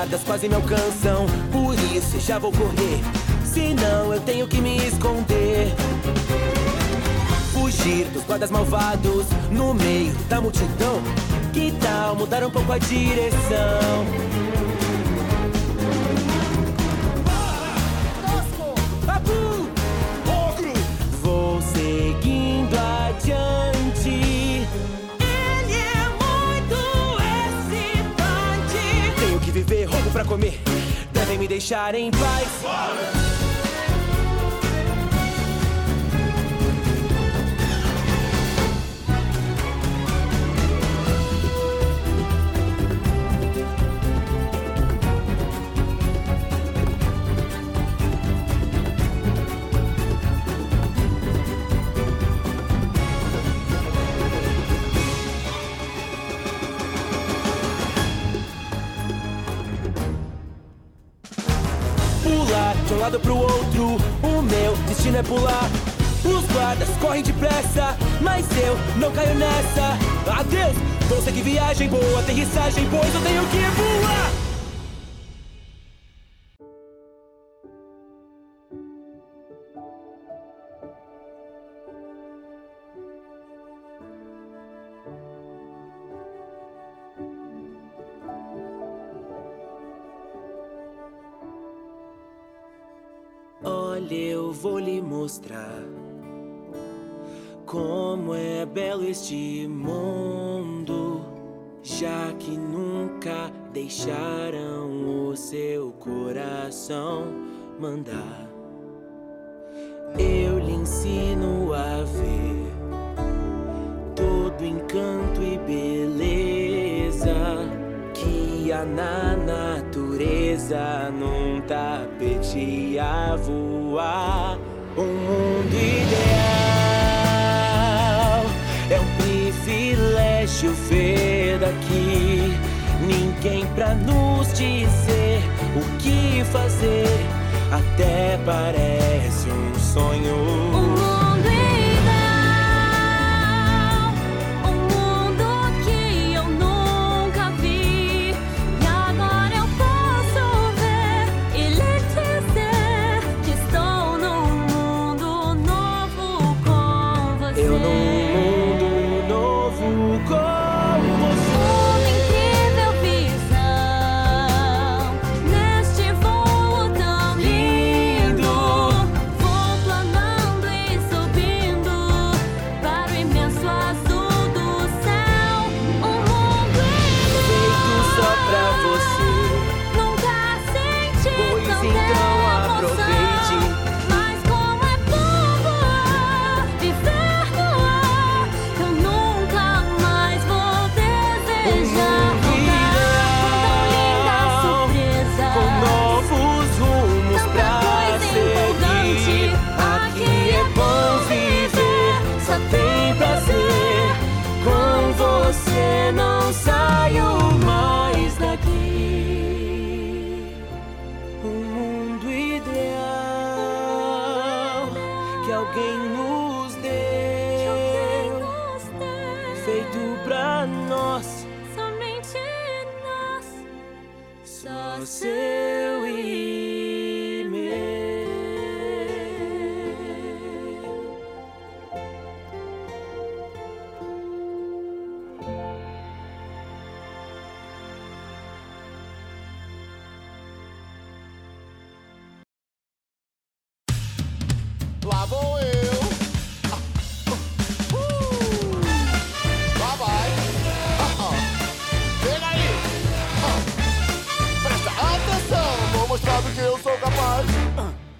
[SPEAKER 6] Os guardas quase me alcançam, por isso já vou correr. Senão eu tenho que me esconder. Fugir dos guardas malvados no meio da multidão. Que tal mudar um pouco a direção? Pra comer. Devem me deixar em paz. Lado pro outro, o meu destino é pular. Os guardas correm depressa, mas eu não caio nessa. Adeus, vou seguir viagem, boa aterrissagem, pois eu tenho que voar. Eu vou lhe mostrar como é belo este mundo, já que nunca deixaram o seu coração mandar. Eu lhe ensino a ver todo encanto e beleza que há na natureza num tapete a Um mundo ideal é um privilégio ver daqui. Ninguém pra nos dizer o que fazer, até parece um sonho.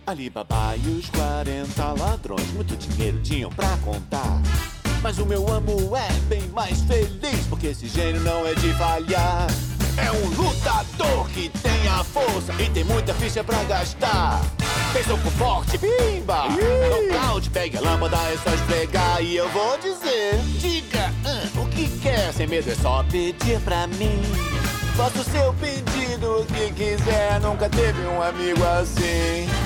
[SPEAKER 3] Alibaba e os 40 ladrões muito dinheiro tinham pra contar. Mas o meu amo é bem mais feliz, porque esse gênio não é de falhar. É um lutador que tem a força e tem muita ficha pra gastar. Tem soco forte, pimba! Nocaute, pegue a lâmpada, é só esfregar. E eu vou dizer: diga! tem medo, é só pedir pra mim. Faça o seu pedido, o que quiser, nunca teve um amigo assim.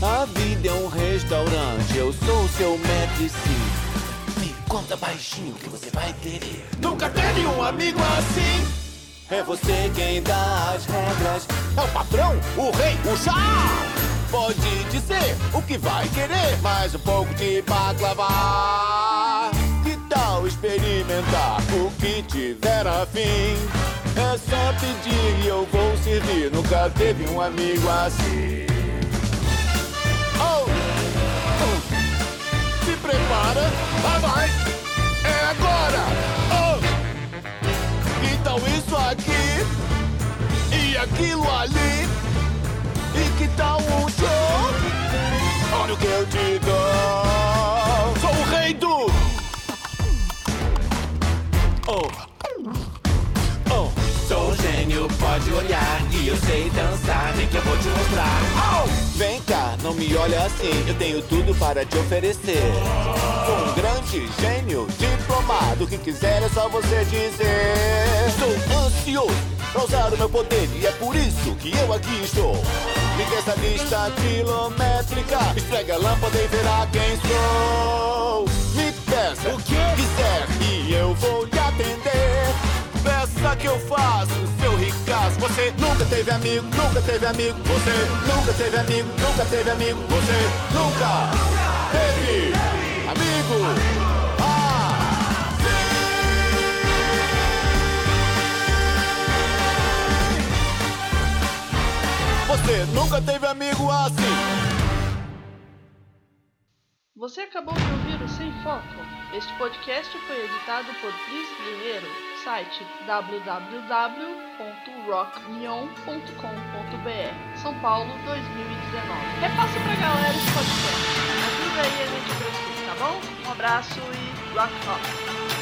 [SPEAKER 7] A vida é um restaurante, eu sou seu sim. Me conta baixinho que você vai querer.
[SPEAKER 3] Nunca teve um amigo assim.
[SPEAKER 7] É você quem dá as regras.
[SPEAKER 3] É o patrão, o rei, o chá. Pode dizer o que vai querer, mais um pouco de baklava. Que tal experimentar o que tiver a fim? É só pedir e eu vou servir. Nunca teve um amigo assim. Oh! Oh. Se prepara, vai. É agora. Oh! Tal isso aqui? E aquilo ali? E que tal um show? Olha o que eu te dou. Sou o rei do.
[SPEAKER 7] Oh, pode olhar. E eu sei dançar, vem que eu vou te mostrar.
[SPEAKER 3] Oh! Vem cá, não me olha assim. Eu tenho tudo para te oferecer. Sou um grande gênio, diplomado. O que quiser é só você dizer. Estou ansioso pra usar o meu poder e é por isso que eu aqui estou. Liga essa lista quilométrica, esfrega a lâmpada e verá quem sou. Me peça o que quiser e eu vou lhe. Peça que eu faço, seu ricaço. Você nunca teve amigo, nunca teve amigo. Você nunca teve amigo, nunca teve amigo. Você nunca teve amigo. Ah, Você nunca teve amigo assim.
[SPEAKER 1] Você acabou de ouvir o Sem Foco. Este podcast foi editado por Cris Guerreiro, site www.rockneon.com.br, São Paulo 2019. Repasse pra galera esse podcast. Ajuda aí a gente crescer, tá bom? Um abraço e rock on!